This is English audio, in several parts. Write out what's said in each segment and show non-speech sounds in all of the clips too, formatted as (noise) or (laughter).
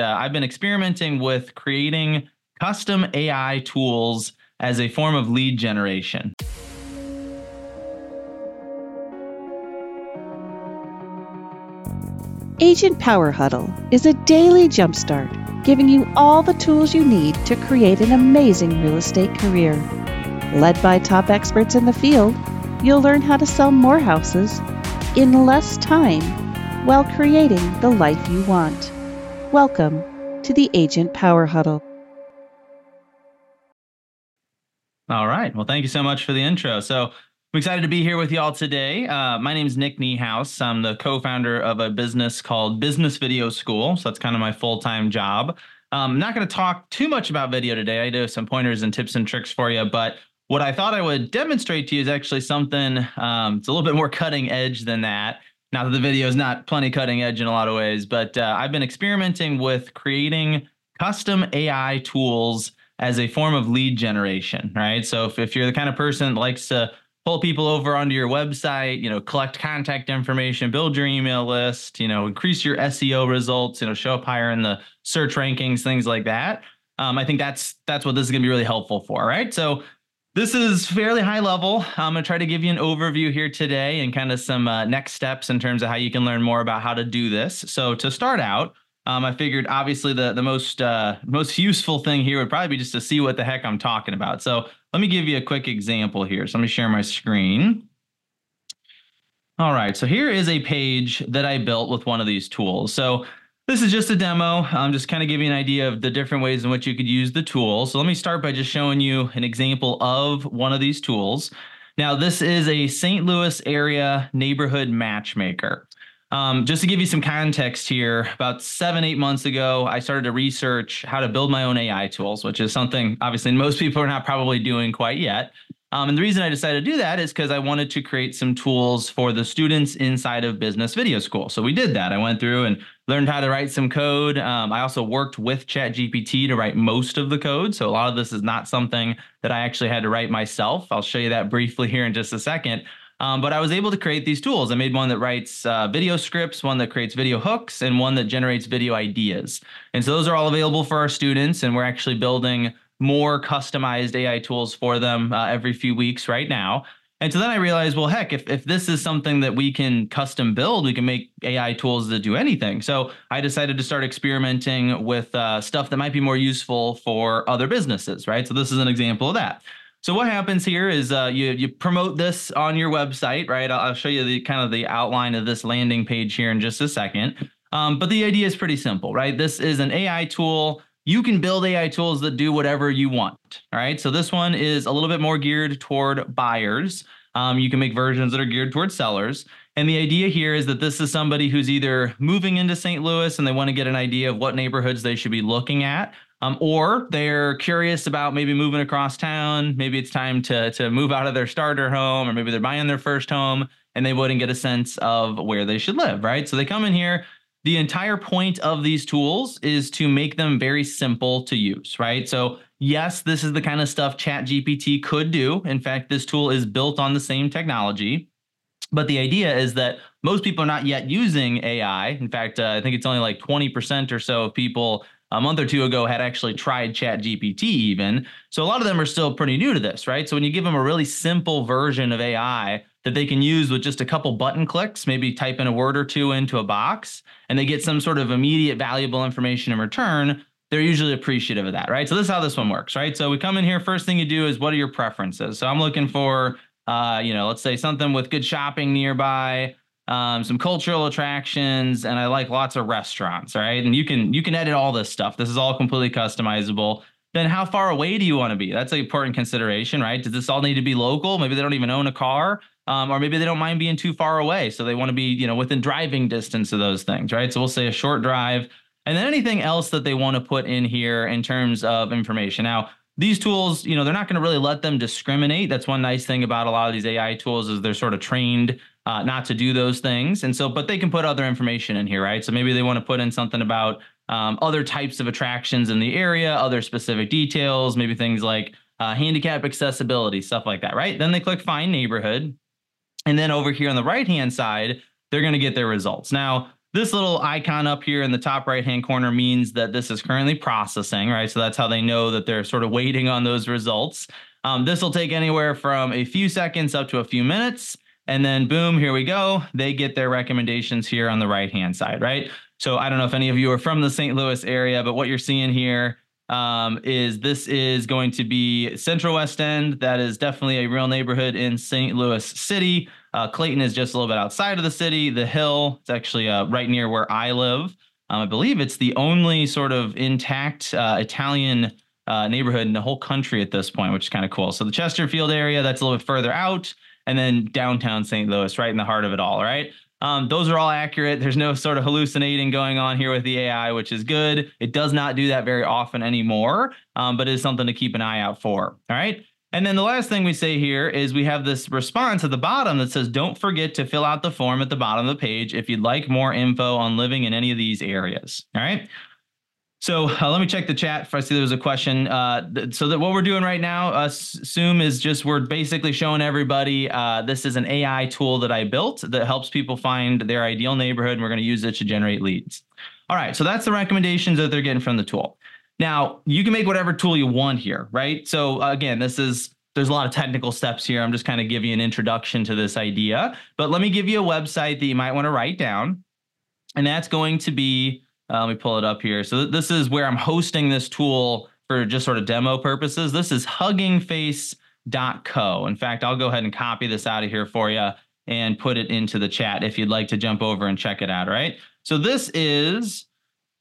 uh, I've been experimenting with creating custom AI tools as a form of lead generation. Agent Power Huddle is a daily jumpstart giving you all the tools you need to create an amazing real estate career. Led by top experts in the field, you'll learn how to sell more houses in less time while creating the life you want. Welcome to the Agent Power Huddle. All right. Well, thank you so much for the intro. So, I'm excited to be here with y'all today. Uh, my name is Nick Niehaus. I'm the co founder of a business called Business Video School. So, that's kind of my full time job. Um, I'm not going to talk too much about video today. I do some pointers and tips and tricks for you, but what I thought I would demonstrate to you is actually something um, it's a little bit more cutting edge than that. Now that the video is not plenty cutting edge in a lot of ways, but uh, I've been experimenting with creating custom AI tools as a form of lead generation, right? So if, if you're the kind of person that likes to pull people over onto your website, you know, collect contact information, build your email list, you know, increase your SEO results, you know, show up higher in the search rankings, things like that. Um, I think that's that's what this is going to be really helpful for, right? So this is fairly high level. I'm going to try to give you an overview here today and kind of some uh, next steps in terms of how you can learn more about how to do this. So to start out, um, I figured obviously the the most uh, most useful thing here would probably be just to see what the heck I'm talking about. So let me give you a quick example here. So let me share my screen. All right, so here is a page that I built with one of these tools. So this is just a demo. I'm just kind of giving you an idea of the different ways in which you could use the tool. So let me start by just showing you an example of one of these tools. Now, this is a St. Louis area neighborhood matchmaker. Um, just to give you some context here, about seven, eight months ago, I started to research how to build my own AI tools, which is something obviously most people are not probably doing quite yet. Um, and the reason I decided to do that is because I wanted to create some tools for the students inside of Business Video School. So we did that. I went through and learned how to write some code. Um, I also worked with ChatGPT to write most of the code. So a lot of this is not something that I actually had to write myself. I'll show you that briefly here in just a second. Um, but I was able to create these tools. I made one that writes uh, video scripts, one that creates video hooks, and one that generates video ideas. And so those are all available for our students. And we're actually building more customized AI tools for them uh, every few weeks right now. And so then I realized, well, heck, if, if this is something that we can custom build, we can make AI tools that do anything. So I decided to start experimenting with uh, stuff that might be more useful for other businesses, right? So this is an example of that. So what happens here is uh, you you promote this on your website, right? I'll, I'll, show you the kind of the outline of this landing page here in just a second. Um, but the idea is pretty simple, right? This is an AI tool you can build AI tools that do whatever you want. All right. So this one is a little bit more geared toward buyers. Um, you can make versions that are geared toward sellers. And the idea here is that this is somebody who's either moving into St. Louis and they want to get an idea of what neighborhoods they should be looking at, um, or they're curious about maybe moving across town. Maybe it's time to, to move out of their starter home, or maybe they're buying their first home and they wouldn't get a sense of where they should live, right? So they come in here, the entire point of these tools is to make them very simple to use, right? So, yes, this is the kind of stuff ChatGPT could do. In fact, this tool is built on the same technology. But the idea is that most people are not yet using AI. In fact, uh, I think it's only like 20% or so of people a month or two ago had actually tried ChatGPT even. So a lot of them are still pretty new to this, right? So when you give them a really simple version of AI that they can use with just a couple button clicks, maybe type in a word or two into a box, and they get some sort of immediate valuable information in return, they're usually appreciative of that, right? So this is how this one works, right? So we come in here, first thing you do is what are your preferences? So I'm looking for, uh, you know, let's say something with good shopping nearby, um, some cultural attractions, and I like lots of restaurants, right? And you can you can edit all this stuff. This is all completely customizable then how far away do you want to be? That's an important consideration, right? Does this all need to be local? Maybe they don't even own a car, um, or maybe they don't mind being too far away, so they want to be, you know, within driving distance of those things, right? So we'll say a short drive, and then anything else that they want to put in here in terms of information. Now, these tools, you know, they're not going to really let them discriminate. That's one nice thing about a lot of these AI tools is they're sort of trained uh, not to do those things, and so, but they can put other information in here, right? So maybe they want to put in something about um, other types of attractions in the area, other specific details, maybe things like uh, handicap accessibility, stuff like that, right? Then they click find neighborhood. And then over here on the right hand side, they're going to get their results. Now, this little icon up here in the top right hand corner means that this is currently processing, right? So that's how they know that they're sort of waiting on those results. Um, this will take anywhere from a few seconds up to a few minutes. And then boom, here we go. They get their recommendations here on the right hand side, right? So I don't know if any of you are from the St. Louis area, but what you're seeing here um, is this is going to be Central West End. That is definitely a real neighborhood in St. Louis City. Uh, Clayton is just a little bit outside of the city. The Hill, it's actually uh, right near where I live. Um, I believe it's the only sort of intact uh, Italian uh, neighborhood in the whole country at this point, which is kind of cool. So the Chesterfield area, that's a little bit further out, and then downtown St. Louis, right in the heart of it all. Right. Um, those are all accurate. There's no sort of hallucinating going on here with the AI, which is good. It does not do that very often anymore, um, but it's something to keep an eye out for. All right. And then the last thing we say here is we have this response at the bottom that says, don't forget to fill out the form at the bottom of the page if you'd like more info on living in any of these areas. All right. So uh, let me check the chat if I see there's a question. Uh, th- so that what we're doing right now, uh, Zoom is just we're basically showing everybody uh, this is an AI tool that I built that helps people find their ideal neighborhood, and we're going to use it to generate leads. All right, so that's the recommendations that they're getting from the tool. Now you can make whatever tool you want here, right? So again, this is there's a lot of technical steps here. I'm just kind of giving you an introduction to this idea, but let me give you a website that you might want to write down, and that's going to be uh, let me pull it up here. So th- this is where I'm hosting this tool for just sort of demo purposes. This is huggingface.co. In fact, I'll go ahead and copy this out of here for you and put it into the chat if you'd like to jump over and check it out. Right. So this is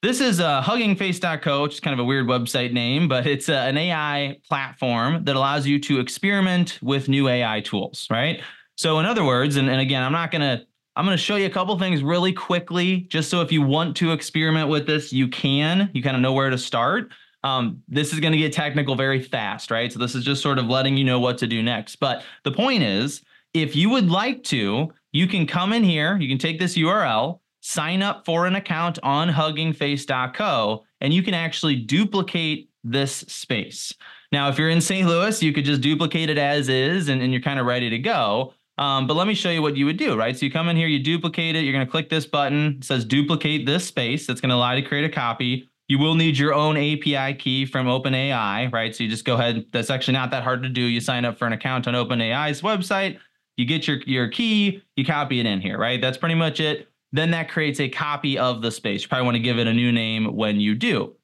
this is uh, huggingface.co, which is kind of a weird website name, but it's uh, an AI platform that allows you to experiment with new AI tools, right? So, in other words, and, and again, I'm not going to I'm going to show you a couple things really quickly, just so if you want to experiment with this, you can. You kind of know where to start. Um, this is going to get technical very fast, right? So this is just sort of letting you know what to do next. But the point is, if you would like to, you can come in here, you can take this URL, sign up for an account on huggingface.co, and you can actually duplicate this space. Now, if you're in St. Louis, you could just duplicate it as is and, and you're kind of ready to go. Um, but let me show you what you would do, right? So you come in here, you duplicate it. You're going to click this button. It says duplicate this space. That's going to allow you to create a copy. You will need your own API key from OpenAI, right? So you just go ahead. That's actually not that hard to do. You sign up for an account on OpenAI's website. You get your, your key, you copy it in here, right? That's pretty much it. Then that creates a copy of the space. You probably want to give it a new name when you do.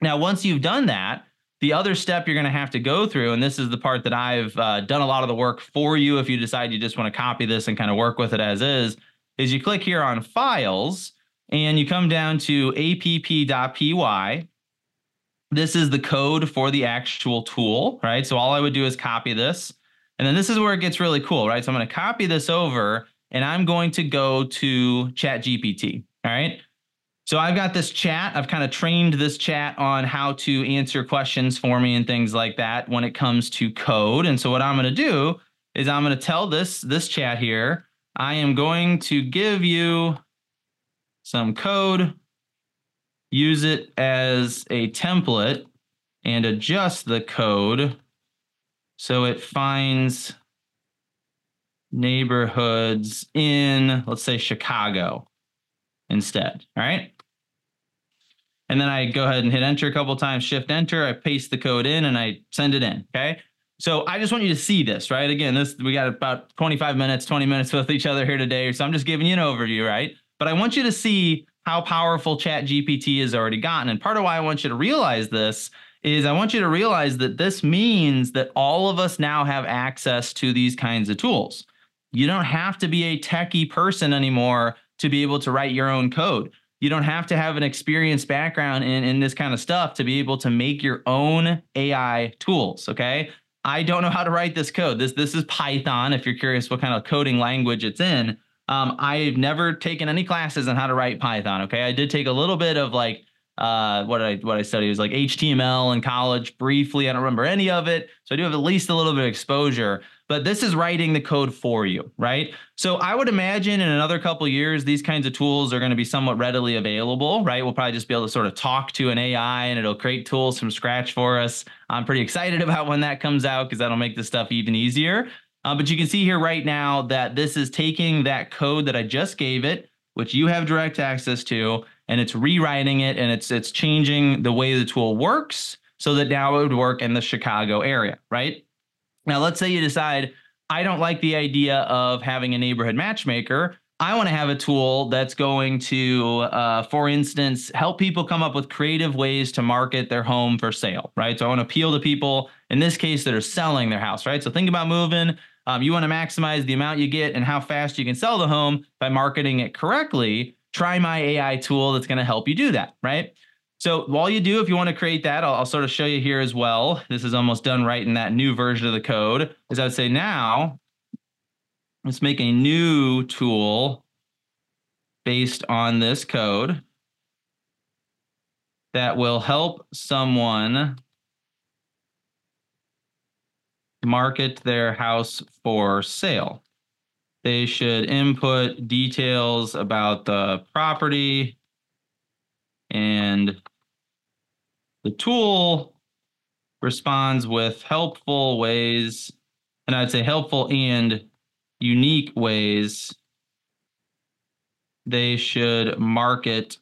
Now, once you've done that, the other step you're going to have to go through, and this is the part that I've uh, done a lot of the work for you if you decide you just want to copy this and kind of work with it as is, is you click here on files and you come down to app.py. This is the code for the actual tool, right? So all I would do is copy this. And then this is where it gets really cool, right? So I'm going to copy this over and I'm going to go to ChatGPT, all right? So I've got this chat. I've kind of trained this chat on how to answer questions for me and things like that when it comes to code. And so what I'm going to do is I'm going to tell this this chat here, I am going to give you some code, use it as a template and adjust the code so it finds neighborhoods in let's say Chicago instead. All right. And then I go ahead and hit enter a couple times, shift enter, I paste the code in and I send it in. Okay. So I just want you to see this, right? Again, this we got about 25 minutes, 20 minutes with each other here today. So I'm just giving you an overview, right? But I want you to see how powerful Chat GPT has already gotten. And part of why I want you to realize this is I want you to realize that this means that all of us now have access to these kinds of tools. You don't have to be a techie person anymore to be able to write your own code you don't have to have an experienced background in, in this kind of stuff to be able to make your own AI tools. Okay. I don't know how to write this code. This this is Python. If you're curious what kind of coding language it's in, um, I've never taken any classes on how to write Python. Okay, I did take a little bit of like uh, what I what I studied was like HTML in college briefly. I don't remember any of it, so I do have at least a little bit of exposure but this is writing the code for you, right? So I would imagine in another couple years, these kinds of tools are going to be somewhat readily available, right? We'll probably just be able to sort of talk to an AI and it'll create tools from scratch for us. I'm pretty excited (laughs) about when that comes out because that'll make this stuff even easier. Uh, but you can see here right now that this is taking that code that I just gave it, which you have direct access to, and it's rewriting it and it's it's changing the way the tool works so that now it would work in the Chicago area, right? Now, let's say you decide, I don't like the idea of having a neighborhood matchmaker. I want to have a tool that's going to, uh, for instance, help people come up with creative ways to market their home for sale, right? So I want to appeal to people, in this case, that are selling their house, right? So think about moving. Um, you want to maximize the amount you get and how fast you can sell the home by marketing it correctly. Try my AI tool that's going to help you do that, right? So while you do, if you want to create that, I'll, I'll, sort of show you here as well. This is almost done right in that new version of the code. Is I would say now, let's make a new tool based on this code that will help someone market their house for sale. They should input details about the property and the tool responds with helpful ways, and I'd say helpful and unique ways they should market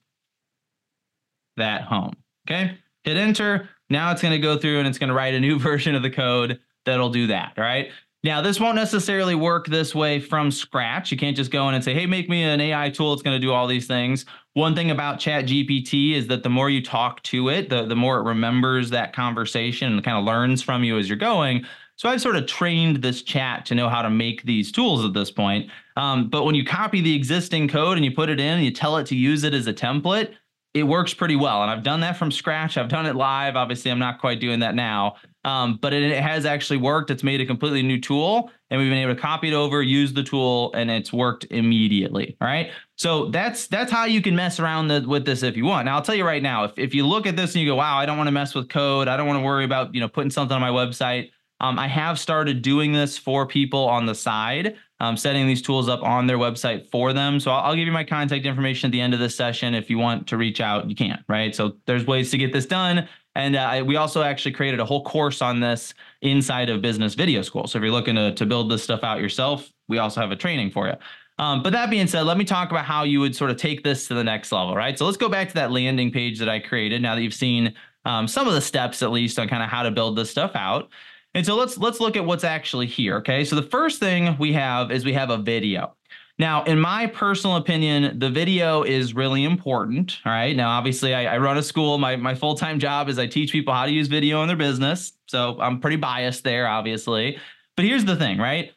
that home. Okay, hit enter. Now it's going to go through and it's going to write a new (laughs) version of the code that'll do that. All right. Now, this won't necessarily work this way from scratch. You can't just go in and say, hey, make me an AI tool. It's going to do all these things. One thing about Chat GPT is that the more you talk to it, the, the more it remembers that conversation and kind of learns from you as you're going. So I've sort of trained this chat to know how to make these tools at this point. Um, but when you copy the existing code and you put it in and you tell it to use it as a template, it works pretty well. And I've done that from scratch. I've done it live. Obviously, I'm not quite doing that now. Um, but it, it, has actually worked. It's made a completely new tool, and we've been able to copy it over, use the tool, and it's worked immediately. All right. So that's that's how you can mess around the, with this if you want. Now I'll tell you right now, if if you look at this and you go, "Wow, I don't want to mess with code. I don't want to worry about you know putting something on my website." Um, I have started doing this for people on the side, um, setting these tools up on their website for them. So I'll, I'll, give you my contact information at the end of this session. If you want to reach out, you can, right? So there's ways to get this done. And uh, we also actually created a whole course on this inside of Business Video School. So if you're looking to, to build this stuff out yourself, we also have a training for you. Um, but that being said, let me talk about how you would sort of take this to the next level, right? So let's go back to that landing page that I created. Now that you've seen um, some of the steps, at least, on kind of how to build this stuff out. And so let's let's look at what's actually here. Okay, so the first thing we have is we have a video. Now, in my personal opinion, the video is really important. All right. Now, obviously, I, I run a school. My my full time job is I teach people how to use video in their business. So I'm pretty biased there, obviously. But here's the thing, right?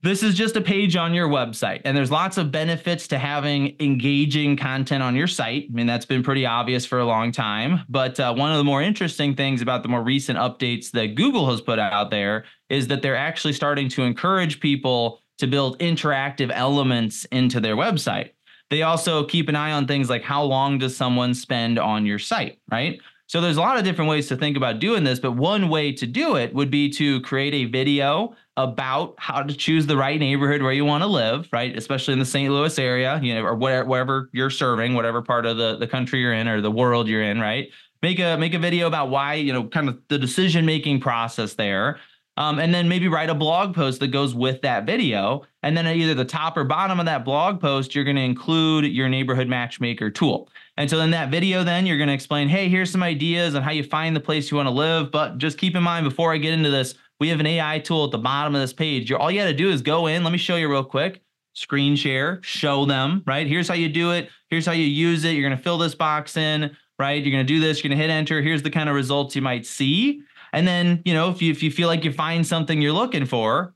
This is just a page on your website, and there's lots of benefits to having engaging content on your site. I mean, that's been pretty obvious for a long time. But uh, one of the more interesting things about the more recent updates that Google has put out there is that they're actually starting to encourage people to build interactive elements into their website. They also keep an eye on things like how long does someone spend on your site, right? So there's a lot of different ways to think about doing this, but one way to do it would be to create a video about how to choose the right neighborhood where you want to live, right? Especially in the St. Louis area, you know, or where, wherever you're serving, whatever part of the, the country you're in or the world you're in, right? Make a make a video about why, you know, kind of the decision making process there. Um, and then maybe write a blog post that goes with that video. And then at either the top or bottom of that blog post, you're going to include your neighborhood matchmaker tool. And so in that video, then you're going to explain, hey, here's some ideas on how you find the place you want to live. But just keep in mind before I get into this, we have an AI tool at the bottom of this page. You're, all you got to do is go in. Let me show you real quick. Screen share, show them, right? Here's how you do it. Here's how you use it. You're going to fill this box in, right? You're going to do this. You're going to hit enter. Here's the kind of results you might see. And then, you know, if you if you feel like you find something you're looking for,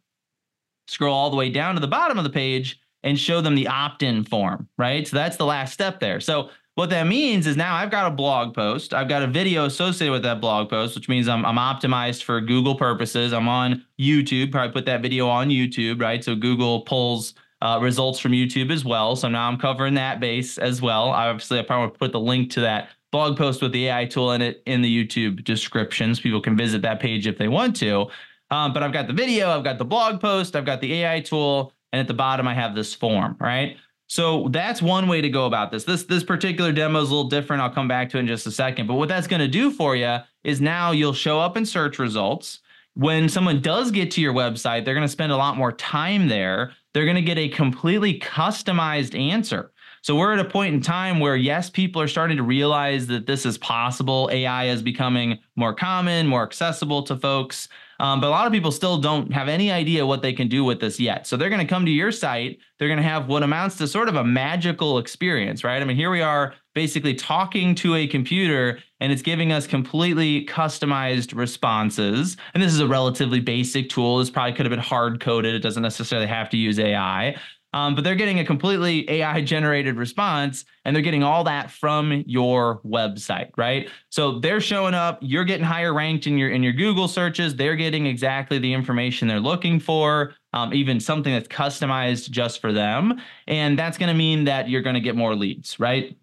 scroll all the way down to the bottom of the page and show them the opt-in form, right? So that's the last step there. So what that means is now I've got a blog post, I've got a video associated with that blog post, which means I'm I'm optimized for Google purposes. I'm on YouTube, probably put that video on YouTube, right? So Google pulls uh, results from YouTube as well. So now I'm covering that base as well. Obviously, I probably put the link to that blog post with the AI tool in it in the YouTube descriptions. People can visit that page if they want to. Um, but I've got the video, I've got the blog post, I've got the AI tool, and at the bottom I have this form, right? So that's one way to go about this. This this particular demo is a little different. I'll come back to it in just a second. But what that's going to do for you is now you'll show up in search results. When someone does get to your website, they're going to spend a lot more time there. They're going to get a completely customized answer. So we're at a point in time where, yes, people are starting to realize that this is possible. AI is becoming more common, more accessible to folks. Um, but a lot of people still don't have any idea what they can do with this yet. So they're going to come to your site. They're going to have what amounts to sort of a magical experience, right? I mean, here we are basically talking to a computer and it's giving us completely customized responses. And this is a relatively basic tool. This probably could have been hard coded. It doesn't necessarily have to use AI. Um, but they're getting a completely AI generated response and they're getting all that from your website, right? So they're showing up, you're getting higher ranked in your in your Google searches, they're getting exactly the information they're looking for, um, even something that's customized just for them. And that's going to mean that you're going to get more leads, right?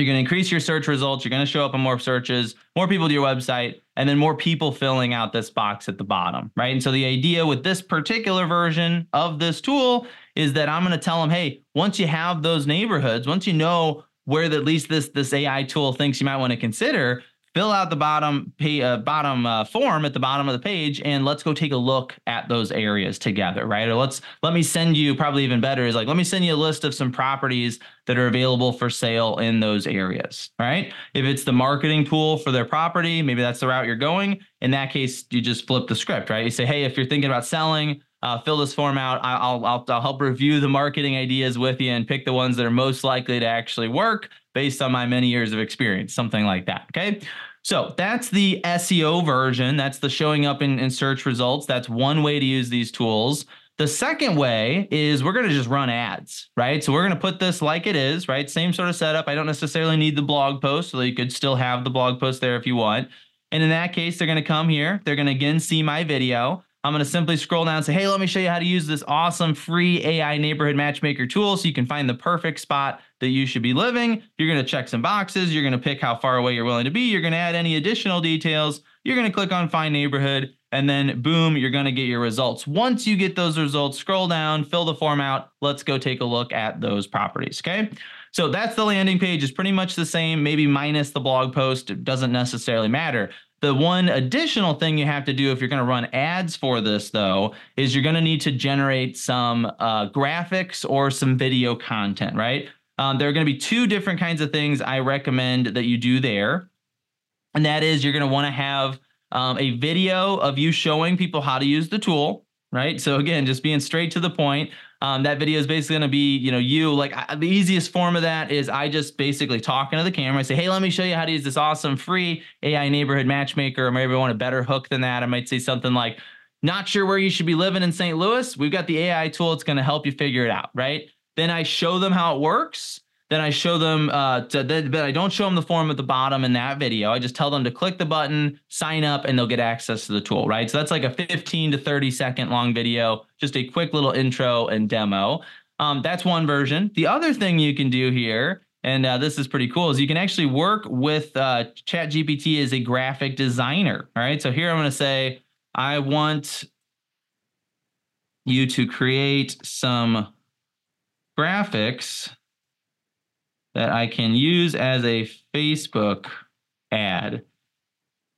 You're going to increase your search results. You're going to show up in more searches, more people to your website, and then more people filling out this box at the bottom, right? And so the idea with this particular version of this tool is that I'm going to tell them, hey, once you have those neighborhoods, once you know where at least this this AI tool thinks you might want to consider, fill out the bottom pay, uh, bottom uh, form at the bottom of the page and let's go take a look at those areas together right? Or let's let me send you probably even better is like let me send you a list of some properties that are available for sale in those areas right? If it's the marketing tool for their property maybe that's the route you're going. In that case you just flip the script right? You say hey if you're thinking about selling uh, fill this form out. I'll, I'll, I'll help review the marketing ideas with you and pick the ones that are most likely to actually work based on my many years of experience, something like that. Okay. So that's the SEO version. That's the showing up in, in search results. That's one way to use these tools. The second way is we're going to just run ads, right? So we're going to put this like it is, right? Same sort of setup. I don't necessarily need the blog post, so you could still have the blog post there if you want. And in that case, they're going to come here. They're going to again see my video. I'm going to simply scroll down and say, hey, let me show you how to use this awesome free AI neighborhood matchmaker tool so you can find the perfect spot that you should be living. You're going to check some boxes. You're going to pick how far away you're willing to be. You're going to add any additional details. You're going to click on find neighborhood and then boom, you're going to get your results. Once you get those results, scroll down, fill the form out. Let's go take a look at those properties. Okay. So that's the landing page is pretty much the same, maybe minus the blog post. It doesn't necessarily matter. The one additional thing you have to do if you're going to run ads for this, though, is you're going to need to generate some uh, graphics or some video content, right? Um, there are going to be two different kinds of things I recommend that you do there. And that is you're going to want to have um, a video of you showing people how to use the tool, right? So again, just being straight to the point. Um, that video is basically going to be, you know, you like I, the easiest form of that is I just basically talking to the camera. I say, hey, let me show you how to use this awesome free AI neighborhood matchmaker. Or maybe I want a better hook than that. I might say something like, not sure where you should be living in St. Louis. We've got the AI tool. It's going to help you figure it out, right? Then I show them how it works. Then I show them, uh, to, but I don't show them the form at the bottom in that video. I just tell them to click the button, sign up, and they'll get access to the tool, right? So that's like a 15 to 30 second long video, just a quick little intro and demo. Um, that's one version. The other thing you can do here, and uh, this is pretty cool, is you can actually work with uh, ChatGPT as a graphic designer. All right. So here I'm going to say, I want you to create some graphics that I can use as a Facebook ad.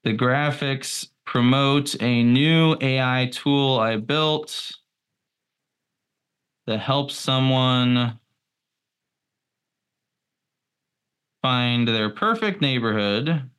The graphics promote a new AI tool I built that helps someone find their perfect neighborhood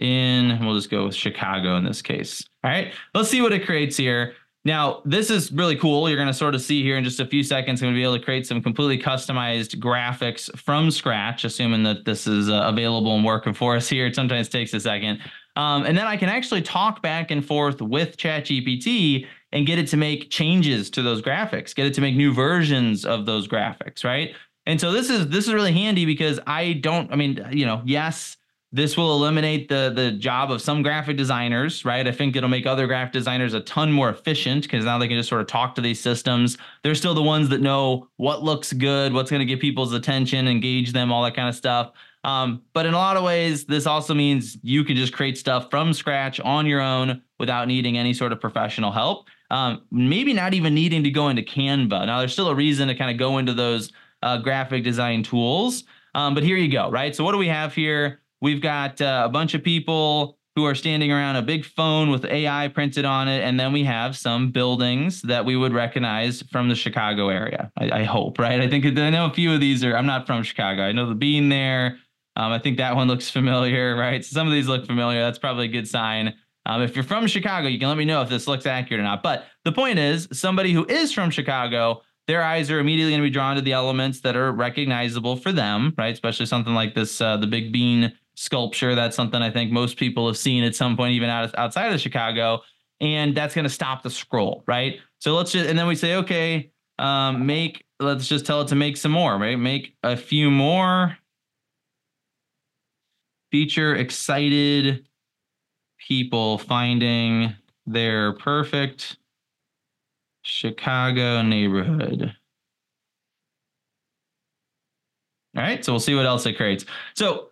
in, we'll just go with Chicago in this case. All right, let's see what it creates here. Now, this is really cool. You're going to sort of see here in just a few seconds, I'm going to be able to create some completely customized graphics from scratch, assuming that this is uh, available and working for us here. It sometimes takes a second. Um, and then I can actually talk back and forth with ChatGPT and get it to make changes to those graphics, get it to make new versions of those graphics, right? And so this is this is really handy because I don't, I mean, you know, yes, this will eliminate the the job of some graphic designers, right? I think it'll make other graphic designers a ton more efficient because now they can just sort of talk to these systems. They're still the ones that know what looks good, what's going to get people's attention, engage them, all that kind of stuff. Um, but in a lot of ways, this also means you can just create stuff from scratch on your own without needing any sort of professional help. Um, maybe not even needing to go into Canva. Now, there's still a reason to kind of go into those uh, graphic design tools. Um, but here you go, right? So what do we have here? We've got uh, a bunch of people who are standing around a big phone with AI printed on it. And then we have some buildings that we would recognize from the Chicago area. I, I hope, right? I think I know a few of these are, I'm not from Chicago. I know the bean there. Um, I think that one looks familiar, (laughs) right? So some of these look familiar. That's probably a good sign. Um, if you're from Chicago, you can let me know if this looks accurate or not. But the point is, somebody who is from Chicago, their eyes are immediately going to be drawn to the elements that are recognizable for them, right? Especially something like this, uh, the Big Bean sculpture. That's something I think most people have seen at some point, even out, outside of Chicago. And that's going to stop the scroll, right? So let's just, and then we say, okay, um, make, let's just tell it to make some more, right? Make a few more. Feature excited people finding their perfect Chicago neighborhood. All right, so we'll see what else it creates. So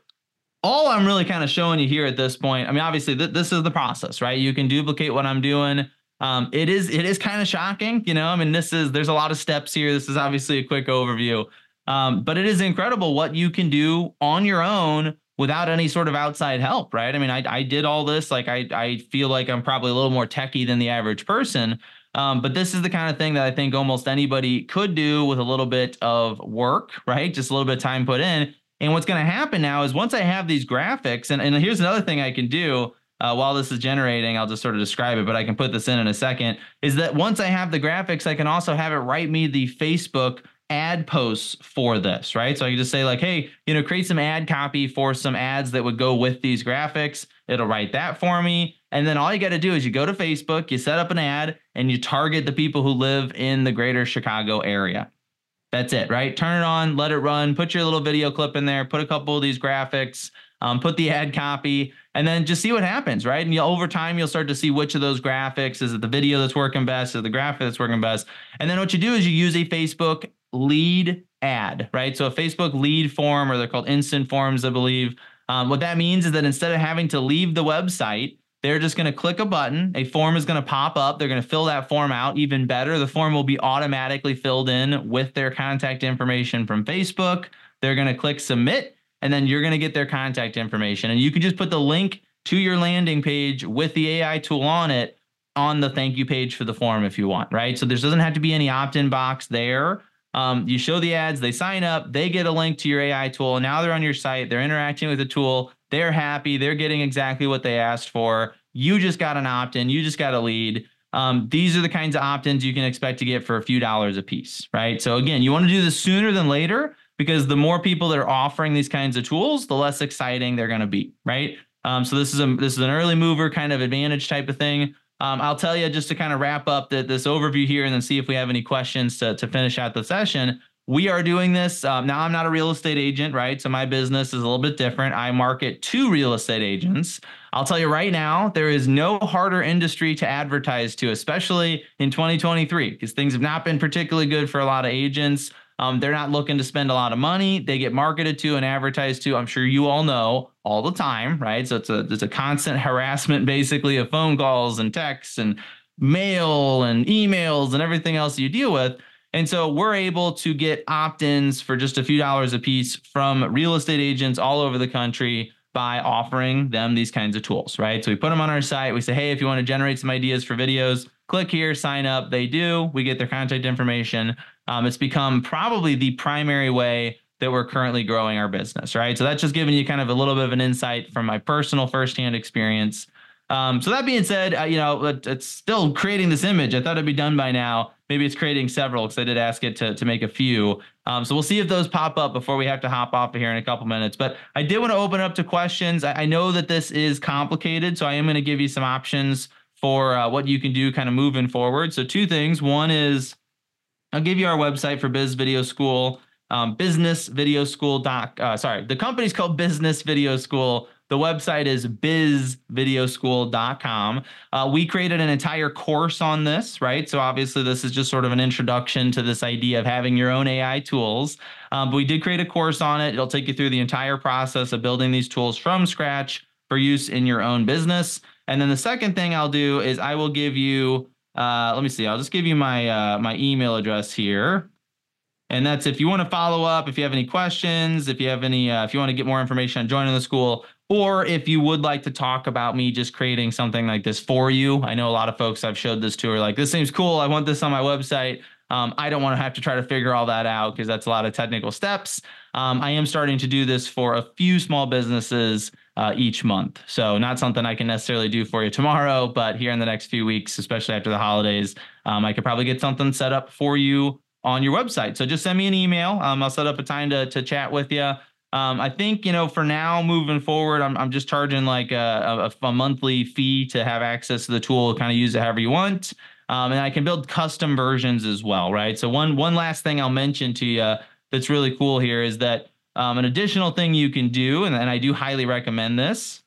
all I'm really kind of showing you here at this point, I mean, obviously th- this is the process, right? You can duplicate what I'm doing. Um, it is it is kind of shocking, you know. I mean, this is there's a lot of steps here. This is obviously a quick overview, um, but it is incredible what you can do on your own without any sort of outside help, right? I mean, I I did all this. Like I I feel like I'm probably a little more techie than the average person, um, but this is the kind of thing that I think almost anybody could do with a little bit of work, right? Just a little bit of time put in, and what's going to happen now is once I have these graphics, and, and here's another thing I can do uh, while this is generating, I'll just sort of describe it, but I can put this in in a second, is that once I have the graphics, I can also have it write me the Facebook ad posts for this, right? So I can just say like, hey, you know, create some ad copy for some ads that would go with these graphics. It'll write that for me. And then all you got to do is you go to Facebook, you set up an ad, and you target the people who live in the greater Chicago area. That's it, right? Turn it on, let it run, put your little video clip in there, put a couple of these graphics, um, put the ad copy, and then just see what happens, right? And over time, you'll start to see which of those graphics is it the video that's working best, is the graphic that's working best. And then what you do is you use a Facebook lead ad, right? So a Facebook lead form, or they're called instant forms, I believe. Um, what that means is that instead of having to leave the website, they're just going to click a button. A form is going to pop up. They're going to fill that form out. Even better, the form will be automatically filled in with their contact information from Facebook. They're going to click submit, and then you're going to get their contact information. And you can just put the link to your landing page with the AI tool on it on the thank you page for the form if you want, right? So there doesn't have to be any opt in box there. Um, you show the ads, they sign up, they get a link to your AI tool. Now they're on your site, they're interacting with the tool, they're happy, they're getting exactly what they asked for. You just got an opt in, you just got a lead. Um, these are the kinds of opt ins you can expect to get for a few dollars a piece, right? So, again, you want to do this sooner than later because the more people that are offering these kinds of tools, the less exciting they're going to be, right? Um, so this is a this is an early mover kind of advantage type of thing. Um, I'll tell you just to kind of wrap up the, this overview here and then see if we have any questions to, to finish out the session. We are doing this. Um, now, I'm not a real estate agent, right? So my business is a little bit different. I market to real estate agents. I'll tell you right now, there is no harder industry to advertise to, especially in 2023, because things have not been particularly good for a lot of agents. Um, they're not looking to spend a lot of money. They get marketed to and advertised to. I'm sure you all know all the time, right? So it's a it's a constant (laughs) harassment, basically, of phone calls and texts and mail and emails and everything else you deal with. And so we're able to get opt-ins for just a few dollars a piece from real estate agents all over the country by offering them these kinds of tools, right? So we put them on our site. We say, hey, if you want to generate some ideas for videos, click here, sign up. They do. We get their contact information. Um, it's become probably the primary way that we're currently growing our business, right? So that's just giving you kind of a little bit of an insight from my personal firsthand experience. Um, so that being said, uh, you know, it, it's still creating this image. I thought it'd be done by now. Maybe it's creating several because I did ask it to, to make a few. Um, so we'll see if those pop up before we have to hop off of here in a couple minutes. But I did want to open up to questions. I, I know that this is complicated, so I am going to give you some options for uh, what you can do kind of moving forward. So two things. One is I'll give you our website for Biz Video School, um, Business Video School. Doc, uh, sorry, the company's called Business Video School. The website is bizvideoschool.com. Uh, we created an entire course on this, right? So obviously, this is just sort of an introduction to this idea of having your own AI tools. Um, but we did create a course on it. It'll take you through the entire process of building these tools from scratch for use in your own business. And then the second thing I'll do is I will give you uh, let me see. I'll just give you my uh, my email address here, and that's if you want to follow up, if you have any questions, if you have any, uh, if you want to get more information on joining the school, or if you would like to talk about me just creating something like this for you, I know a lot of folks I've showed this to are like, this seems cool. I want this on my website. Um, I don't want to have to try to figure all that out because that's a lot of technical steps. Um, I am starting to do this for a few small businesses uh, each month. So, not something I can necessarily do for you tomorrow, but here in the next few weeks, especially after the holidays, um, I could probably get something set up for you on your website. So, just send me an email. Um, I'll set up a time to, to chat with you. Um, I think you know for now moving forward, I'm I'm just charging like a, a, a monthly fee to have access to the tool, kind of use it however you want. Um, and I can build custom versions as well, right? So one one last thing I'll mention to you that's really cool here is that um, an additional thing you can do, and, and I do highly recommend this,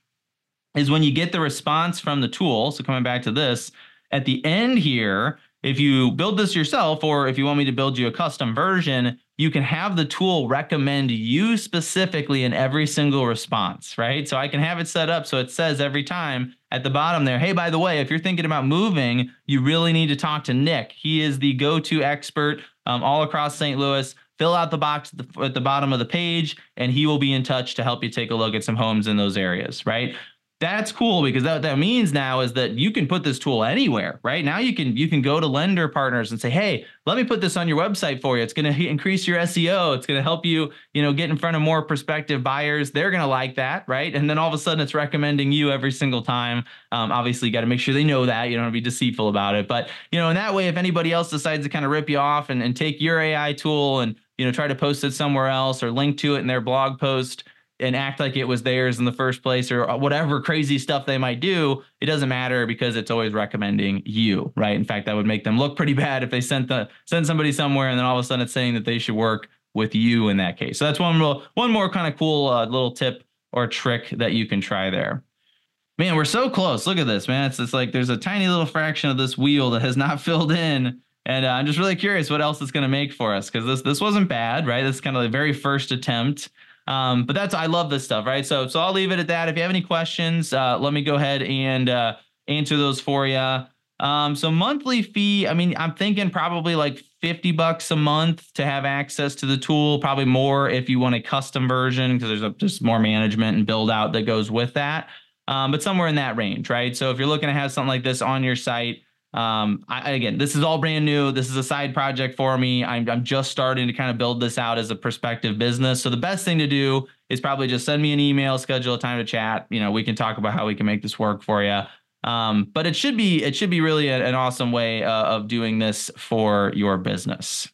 is when you get the response from the tool. So coming back to this, at the end here, if you build this yourself, or if you want me to build you a custom version, you can have the tool recommend you specifically in every single response, right? So I can have it set up so it says every time at the bottom there, hey, by the way, if you're thinking about moving, you really need to talk to Nick. He is the go to expert um, all across St. Louis. Fill out the box at the, at the bottom of the page, and he will be in touch to help you take a look at some homes in those areas, right? That's cool because that that means now is that you can put this tool anywhere right? Now you can you can go to lender partners and say hey let me put this on your website for you. It's going (laughs) to increase your seo it's going to help you you know get in front of more prospective buyers. They're going to like that right? And then all of a sudden it's recommending you every single time. Um, obviously you got to make sure they know that. You don't want to be deceitful about it. But you know in that way if anybody else decides to kind of rip you off and, and take your ai tool and you know try to post it somewhere else or link to it in their blog post and act like it was theirs in the first place or whatever crazy stuff they might do it doesn't matter because it's always recommending you right? In fact that would make them look pretty bad if they sent the send somebody somewhere and then all of a sudden it's saying that they should work with you in that case. So that's one real one more kind of cool uh, little tip or trick that you can try there. Man we're so close. Look at this man. It's, it's like there's a tiny little fraction of this wheel that has not (laughs) filled in. And uh, I'm just really curious what else it's going to make for us because this this wasn't bad, right? This is kind of the very first attempt. Um, but that's I love this stuff, right? So so I'll leave it at that. If you have any questions, uh, let me go ahead and uh, answer those for you. Um, so monthly fee, I mean, I'm thinking probably like 50 bucks a month to have access to the tool, probably more if you want a custom version because there's a, just more management and build out that goes with that. Um, but somewhere in that range, right? So if you're looking to have something like this on your site, um, I, again, this is all brand new. This is a side project for me. I'm, I'm just starting to kind of build this out as a prospective business. So the best thing to do is probably just send me an email, schedule a time to chat. You know, we can talk about how we can make this work for you. Um, but it should be it should be really a, an awesome way uh, of doing this for your business.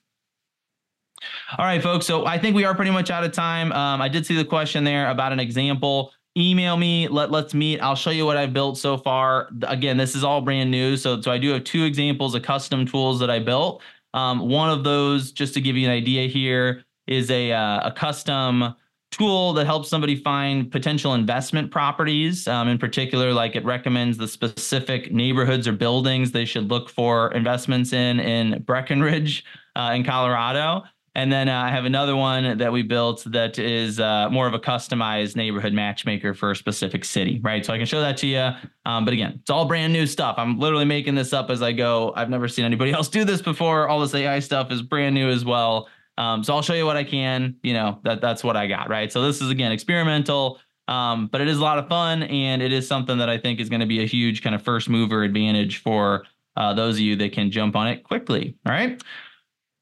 All right, folks. So I think we are pretty much out of time. Um, I did see the question there about an example email me let let's meet. I'll show you what i've built so far. Again this is all brand new so so i do have two examples of custom tools that i built. Um, one of those just to give you an idea here is a uh, a custom tool that helps somebody find potential investment properties. Um, in particular like it recommends the specific neighborhoods or buildings they should look for investments in in breckenridge uh, in colorado and then uh, I have another one that we built that is uh, more of a customized neighborhood matchmaker for a specific city, right? So I can show that to you. Um, but again, it's all brand new stuff. I'm literally making this up as I go. I've never seen anybody (laughs) else do this before. All this AI stuff is brand new as well. Um, so I'll show you what I can. You know that that's what I got, right? So this is again experimental. Um, but it is a lot of fun and it is something that I think is going to be a huge kind of first mover advantage for uh, those of you that can jump on it quickly. All right.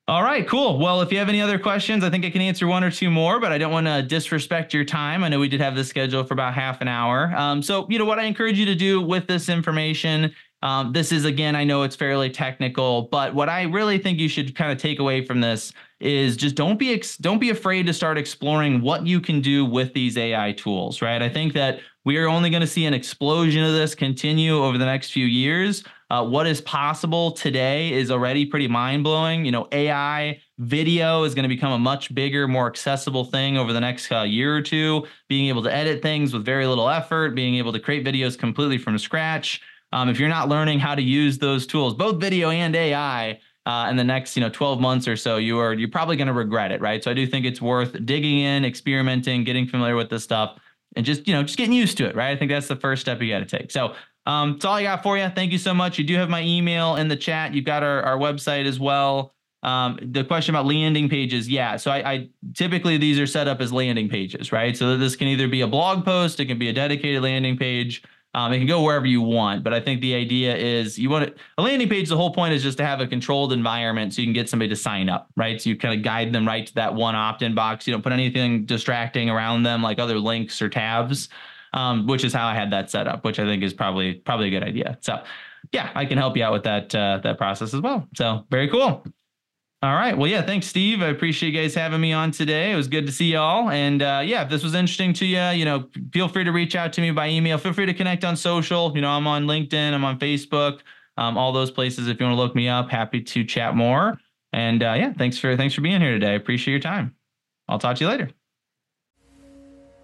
All right, cool. Well, if you have any other questions, I think I can answer one or two more, but I don't want to disrespect your time. I know we did have this scheduled for about half an hour. Um, so, you know, what I encourage you to do with this information, um, this is again, I know it's fairly technical, but what I really think you should kind of take away from this is just don't be ex- don't be afraid to start exploring what you can do with these AI tools, right? I think that we are only going to see an explosion of this continue over the next few years. Uh, what is possible today is already pretty mind blowing. You know, AI video is going to become a much bigger, more accessible thing over the next uh, year or two. Being able to edit things with very little effort, being able to create videos completely from scratch. Um, if you're not learning how to use those tools, both video and AI, uh, in the next you know 12 months or so, you are you're probably going to regret it, right? So I do think it's worth digging in, experimenting, getting familiar with this stuff, and just you know just getting used to it, right? I think that's the first step you got to take. So um, that's all I got for you. Thank you so much. You do have my email in the chat. You've got our, our website as well. Um, the question about landing pages, yeah. So I, I, typically these are set up as landing pages, right? So this can either be a blog post, it can be a dedicated landing page. Um, it can go wherever you want, but I think the idea is you want it, a landing page. The whole point is just to have a controlled environment so you can get somebody to sign up, right? So you kind of guide them right to that one opt-in box. You don't put anything distracting around them like other links or tabs, um, which is how I had that set up, which I think is probably probably a good idea. So yeah, I can help you out with that uh, that process as well. So very cool. All right. Well, yeah, thanks, Steve. I appreciate you guys having me on today. It was good to see y'all. And uh, yeah, if this was interesting to you, you know, feel free to reach out to me by email. Feel free to connect on social. You know, I'm on LinkedIn, I'm on Facebook, um, all those places. If you want to look me up, happy to chat more. And uh, yeah, thanks for thanks for being here today. I appreciate your time. I'll talk to you later.